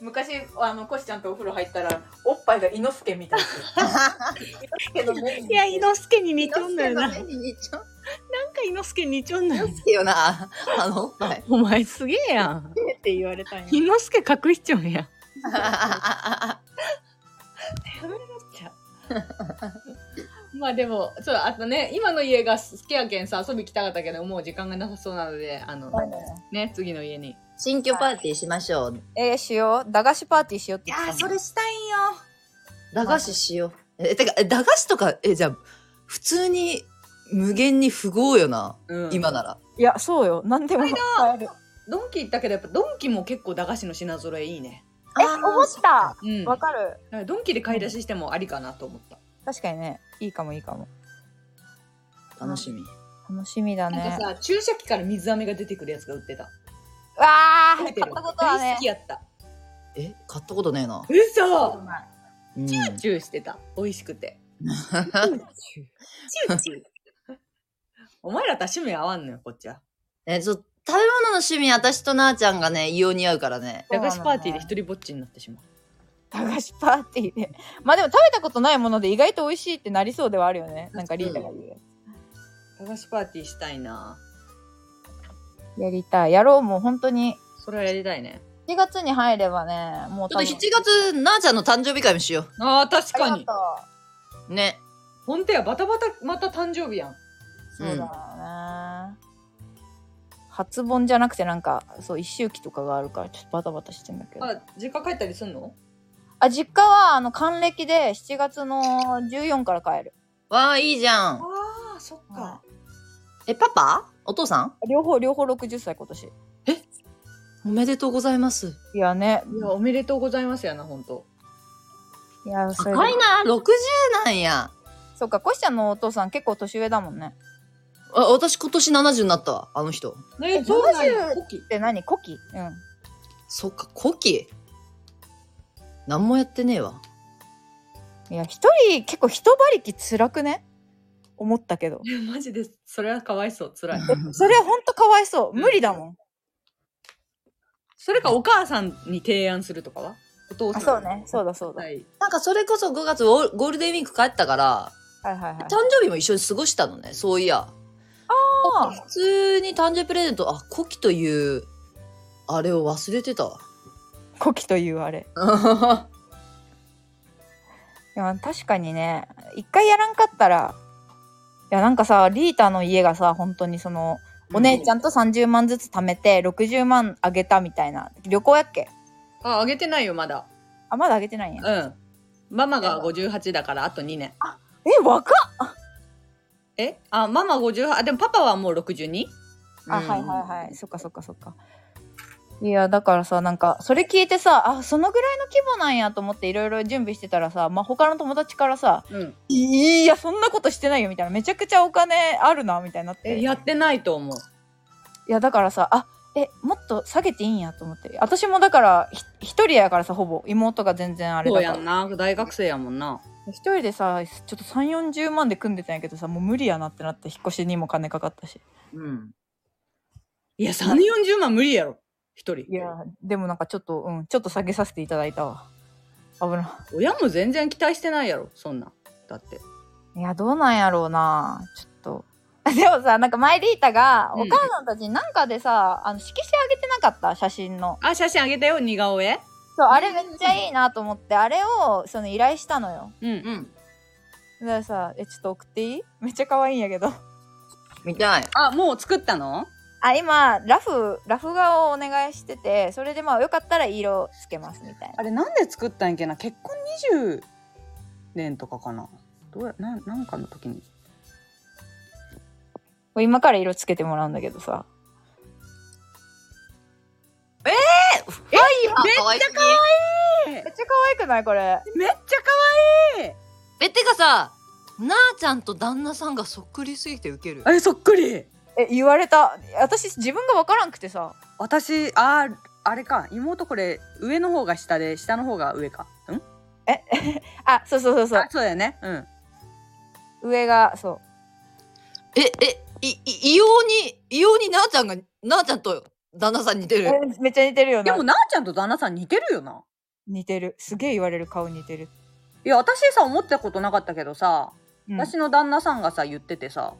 昔あのコシちゃんとお風呂入ったらおっぱいが猪之助みたいいや猪之助に似ちゃうんだよな。なんか目に似ちゃう猪之助に似ちゃうんだよな。あのおっぱい。お前すげえやん。って言われたんや。猪之助隠しちゃうん。やまあでもそうあとね今の家が好きやけんさ遊び来たかったけどもう時間がなさそうなのであのね次の家に新居パーティーしましょう。えー、しよう。駄菓子パーティーしようってい言ってたもん。したいんよ。駄菓子しよう。え、てか、え駄菓子とか、え、じゃあ、普通に無限に富豪よな。うん。今なら。いやそうよ。何でも買える。ドンキ行ったけどやっぱドンキも結構駄菓子の品揃えいいね。え思った。うん。わかる。だからドンキで買い出ししてもありかなと思った、確かにねいいかもいいかも。楽しみ。楽しみだなんねかさ注射器から水飴が出てくるやつが売ってたわー食べてる。買ったことはね。大好きやった。え、買ったことねえな。嘘。うん。チューチューしてた。美味しくて。チューチュー。お前らとは趣味合わんのよこっちは。え、ちょ、食べ物の趣味、私となーちゃんがね、異様に合うからね。駄菓子パーティーで一人ぼっちになってしまう。駄菓子パーティーで。まあでも食べたことないもので意外と美味しいってなりそうではあるよね。なんかリーダーが言う。駄菓子パーティーしたいなやりたい。やろうもう本当に。それはやりたいね。7月に入ればねもうちょっと7多分月、なーちゃんの誕生日会もしよあー確かに。ね。ほんとやバタバタまた誕生日やん。うそうだよね、初盆じゃなくてなんかそう一周期とかがあるからちょっとバタバタしてんだけど。ああ実家帰ったりすんの？実家はあの還暦で7月の14から帰る。わあ、いいじゃん。ああそっか。え、パパ？お父さん？両方両方60歳今年。おめでとうございます。いやね。いやおめでとうございますやなほんといやそれ高いな、60なんや。そっかコシちゃんのお父さん結構年上だもんね。あ、私今年70になったわ、あの人。えそうなんや。70コキ？で何？コキ？うん。そっか、古希。何もやってねえわ。いや一人結構一馬力辛くね？思ったけど。いやマジでそれはかわいそうつらいそれはほんとかわいそう。無理だもん。それかお母さんに提案するとかは？お父さんあそうね。そうだそうだ。はい。なんかそれこそ5月ゴーゴールデンウィーク帰ったから、はいはいはい。誕生日も一緒に過ごしたのね、そういや。あ普通に誕生日プレゼント、あ、古希という、あれを忘れてたわ。コキというあれ。いや確かにね一回やらんかったらいやなんかさリータの家がさ本当にそのお姉ちゃんと30万ずつ貯めて60万あげたみたいな旅行やっけ？ああげてないよまだ。あまだあげてないんや。うん。ママが58だからあと2年。え若っ！え？あママ58あでもパパはもう 62? あ、はいはいはい。そっかそっかそっかいやだからさなんかそれ聞いてさあそのぐらいの規模なんやと思っていろいろ準備してたらさ、まあ、他の友達からさうん「いやそんなことしてないよ」みたいなめちゃくちゃお金あるなみたいになって。えやってないと思う。いやだからさあえもっと下げていいんやと思って。私もだからひ一人やからさほぼ。妹が全然あれそうやだからんな。大学生やもんな。一人でさちょっと3 4 0万で組んでたんやけどさもう無理やなってなって引っ越しにも金かかったし。うん。いや3 4 0万無理やろ一人いやでもなんかちょっとうんちょっと下げさせていただいたわ危な親も全然期待してないやろそんなんだっていやどうなんやろうなちょっと でもさ、なんか前リータが、うんお母さんたちになんかでさ、あの、色紙あげてなかった？写真の。あ、写真あげたよ、似顔絵？そう、あれめっちゃいいなと思って、あれを、その依頼したのよ。うん。うん。だからさ、え、ちょっと送っていい？めっちゃ可愛いんやけど。見たい。あ、もう作ったの？あ、今、ラフ、ラフ画をお願いしてて、それでまあよかったら色つけますみたいな。あれなんで作ったんやっけな？結婚20年とかかな？どうやななんかの時に今から色つけてもらうんだけどさ。えめっかわいい。めっちゃ可愛くないこれ？めっちゃ可愛いえ、てかさ、なあちゃんと旦那さんがそっくりすぎてウケる。えそっくりえ、言われた。私自分がわからんくてさ。私あーあれか妹これ上の方が下で下の方が上かん？あ、そうそうそうそうあ。そうだよねうん上が、そえ、え、い、い、異様に、異様になあちゃんが、なあちゃんと旦那さん似てう。る。えめっちゃ似てるよな。でもなあちゃんと旦那さん似てるよな似てる。すげえ言われる顔似てる。いや私さ思ったことなかったけどさ、うん私の旦那さんがさ言っててさ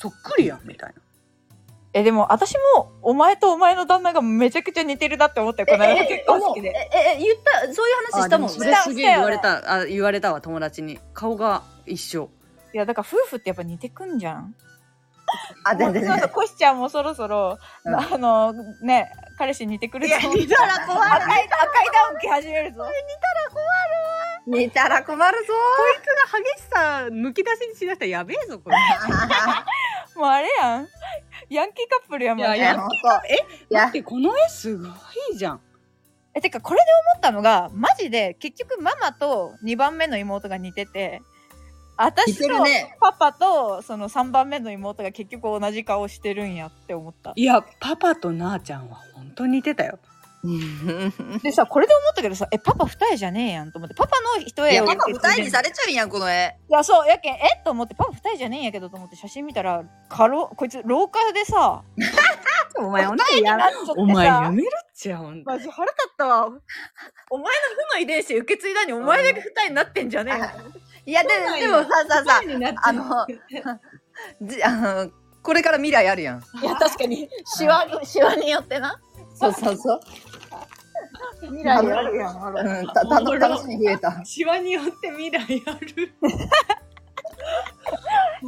そっくりやんみたいなえ、でも私も、お前とお前の旦那がめちゃくちゃ似てるなって思ったよ。この間結構好きで。え、え、言った、そういう話したもん。それすげえ言われたあ言われたわ友達に顔が一緒いや、だから夫婦ってやっぱ似てくんじゃん。あ、全然そうそうコシちゃんもそろそろ、うんあの、ね、彼氏似てくると思う似たら困る。赤い、赤いダウン着始めるぞ。似たら困るぞ。激しさむき出しにしだしたらやべえぞこれ もうあれやん。ヤンキーカップルやもんね。いやいやほんと。えいや待ってこの絵すごいじゃんえ、てかこれで思ったのが、マジで結局ママと2番目の妹が似てて、私とパパとその3番目の妹が結局同じ顔してるんやって思った。いやパパとなあちゃんは本当に似てたよでさ、これで思ったけどさ、え、パパ二重じゃねえやんと思って、パパの一重いや、をパパ二重にされちゃうんやん、この絵。いや、そう、やけん、え？と思って、パパ二重じゃねえんやけどと思って写真見たら、過労、こいつ廊下でさ、お前二重になっちゃってさ、お前やめろっちゃほんとマジ腹立ったわ。お前の負の遺伝子受け継いだにお前だけ二重になってんじゃねえよ。いや、ででもさ、さ、さ、あの、じあの、これから未来あるやん。いや、確かに、シワに、シワによってな。そうそうそう。未来あるやん、ある。うん、た、た、楽しみ増えた。シワによって未来ある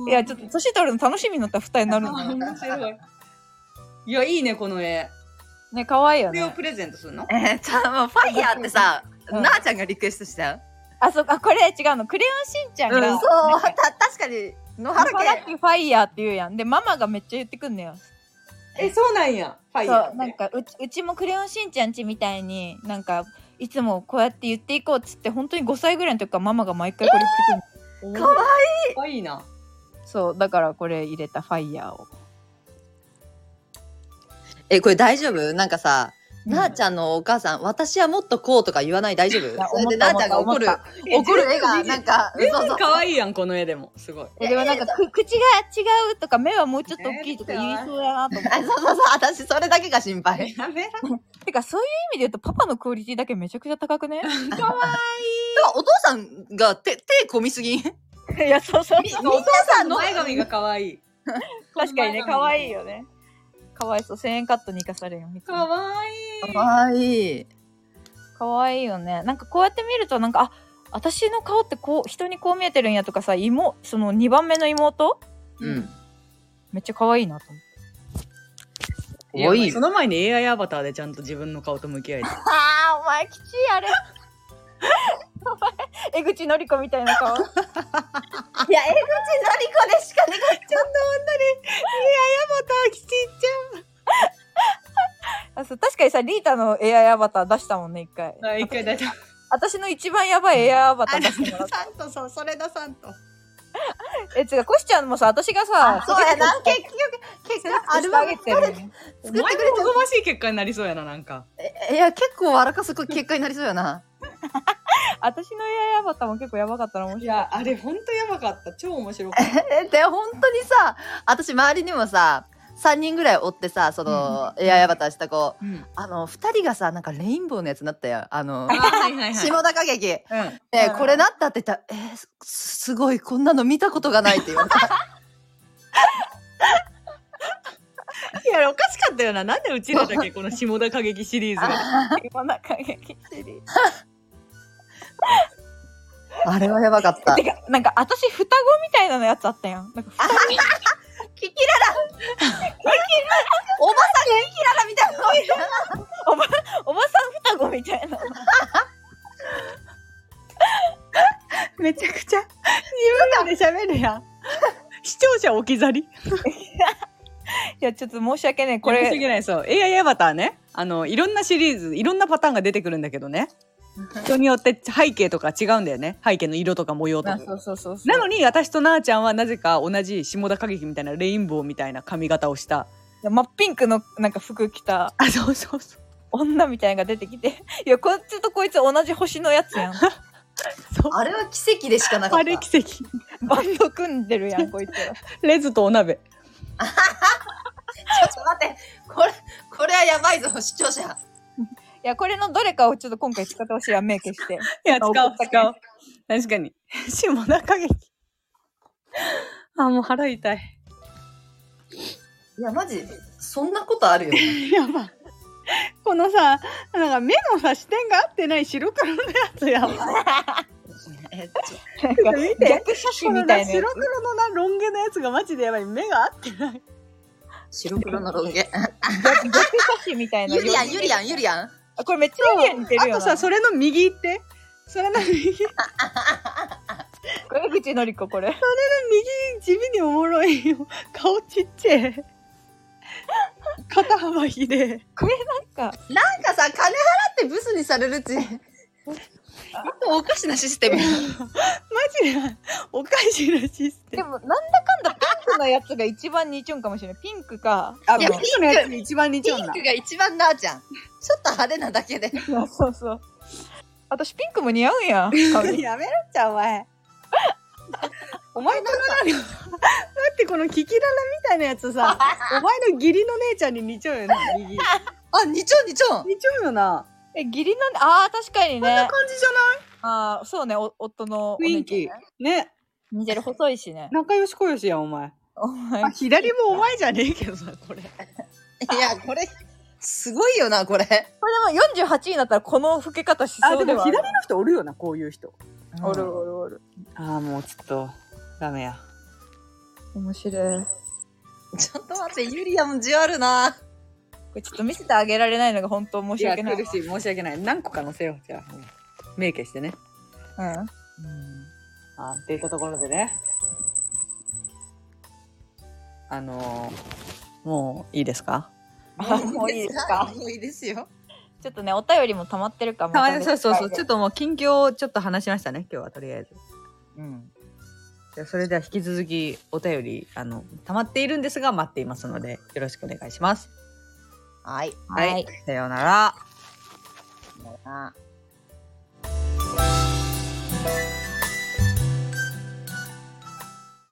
いや、ちょっと年取るの楽しみになったら二重になるんだよ。面白いいやいいねこの絵ね、可愛いよね。これをプレゼントするの？えー、ちゃもうファイヤーってさ、うんなあちゃんがリクエストしたよ。あ、そう、あ、これ違うの。クレヨンしんちゃんが、うん、そう、た、確かに、野原原家。家ファイヤーって言うやん。で、ママがめっちゃ言ってくんのよ。えそうなんや。ファイそう、なんかうち、うちもクレヨンしんちゃんちみたいに、なんか、いつもこうやって言っていこうっつって、本当に5歳ぐらいの時からママが毎回これ言ってくる。の。かわいい。かわいいな。そう、だからこれ入れたファイヤーを。え、これ大丈夫？なんかさ、うんなあちゃんのお母さん、私はもっとこうとか言わない大丈夫？やそれでなあちゃんが怒る怒る絵が、なんか、全そうそう。然可愛いやんこの絵でも。すごい。えでもなんかく口が違うとか目はもうちょっと大きいとか言いそうだなと思っあそうそうそう、私それだけが心配。やめろ。て。てかそういう意味で言うとパパのクオリティだけめちゃくちゃ高くね？かわてかお父さんが手、手込みすぎ？んいや、そうそうお父さんの前髪が可愛い。確かにね、可愛いよね。かわいそう。1000円カットに生かされんよ。みたいいかわいい。かわいいよね。なんかこうやって見ると、なんか、あ、私の顔ってこう、人にこう見えてるんやとかさ、妹、その2番目の妹？うん。めっちゃ可愛いなと思って。いいその前に AI アバターでちゃんと自分の顔と向き合いたいああ、お前きちい、あれ。お前、江口のり子みたいな顔。いや、江口のり子でしかね、アバターきちっち あそう確かにさ、リータの AI アバター出したもんね、一回。ゃう一回大丈夫私の一番やばい AI アバター出してもらった。サンとそうそれだサンとえ、違う、コシちゃんもさ、私がさ、そうやな、結局、結セレ果、クトしてあげてるのに。作っておくれ前もおぞましい結果になりそうやななんかえいや、結構笑かす結果になりそうやな。私のバターも結構やばかったら面い白い。やあれほんとやばかった超面白かったえ、で、本当にさ、私周りにもさ、3人ぐらいおってさ、その、AI アバターした子、うんあの、2人がさ、なんかレインボーのやつになったやん。あの、下田歌劇。うんえ、うんこれなったって言ったら、えーすすごい、こんなの見たことがないって言われた。いや、おかしかったよな。なんでうちらだけこの下田歌劇シリーズが。今な過激シリーズ あれはやばかったて。か、なんか私双子みたいなのやつあったやん。なんか双子。キキララおばさんキキララみたいなのおばさん双子みたいな。めちゃくちゃ自分らで喋るやん。視聴者置き去り。いや、ちょっと申し訳ない。ここれ。申しれ、訳ない、そう。AI アバターね。あの、いろんなシリーズ、いろんなパターンが出てくるんだけどね。人によって背景とか違うんだよね。背景の色とか模様とか。あそうそうそうそう。なのに私となーちゃんはなぜか同じ下田歌劇みたいなレインボーみたいな髪型をした。いや真っピンクのなんか服着たあ、そうそうそう。女みたいなのが出てきて、いや、こっちとこいつ同じ星のやつやん。そうあれは奇跡でしかなかった。あれ奇跡。バンド組んでるやん、こいつら。レズとお鍋。ちょっと待って、これ、これはやばいぞ、視聴者。いや、これのどれかをちょっと今回使ってほしいやん、メイクして。いや、使おう送ったけん使おう。確かに。下田歌劇。あ、もう腹痛い。いや、マジ、そんなことあるよ。やばい。このさ、なんか目のさ、視点が合ってない白黒のやつやばい。えなんか見て逆写真みたいなや白黒のな、ロン毛のやつがマジでやばい。目が合ってない。白黒のロン毛。つ。逆逆写真みたいな。ユリアン、ユリアン、ユリアン。あこれめっちゃユリアン似てるよな。あとさ、それの右行って。それの右、右、これ口のりこ、これ。地味におもろいよ。顔ちっちゃい。肩幅ひでえ。これなんか、なんかさ、金払ってブスにされるって、おかしなシステム。マジで、おかしなシステム。でもなんだかんだクのやつが一番似ちょんかもしれない。ピンクか。あ、いやピンクのやつに一番似ちゃうんだピンク。が一番なーちゃん。ちょっと派手なだけで。そうそうそう。私ピンクも似合うんや。髪 やめろっちゃ、お前。お前と何待って、このキキララみたいなやつさ、お前の義理の姉ちゃんに似ちゃうよな、右。あ、にちょんにちょん。似ちゃうよな。え、義理の、ああ、確かにこんなね。感じじゃああ、そうね、お夫のおない雰囲気姉ちゃんね。。ね。似てる、細いしね。仲良しこよしやん、お前。お前あ、左もお前じゃねえけどさ、これ。いや、これ、すごいよな、これ。これでも48になったらこの老け方しあ、でそうではあ左の人おるよな、こういう人。おるおるおる。あー、もうちょっと、ダメや。面白い。こちょっと待って、ユリアンじあるな。れちょっと見せてあげられないのが本当申いや、し訳ない。苦しい。申し訳ない。何個か載せよう、じゃあ。メイクしてね。うん。うん。あっていったところでね。あのー、もういいですか？あもういいですか？もういいですよ。ちょっとね、お便りも溜まってるかも。そうそうそう。ちょっっともう近況をちょっと話しましたね、今日はとりあえず。うん。じゃあそれでは引き続きお便り、あの、溜まっているんですが待っていますので、よろしくお願いします。はい。はい。さようなら。あ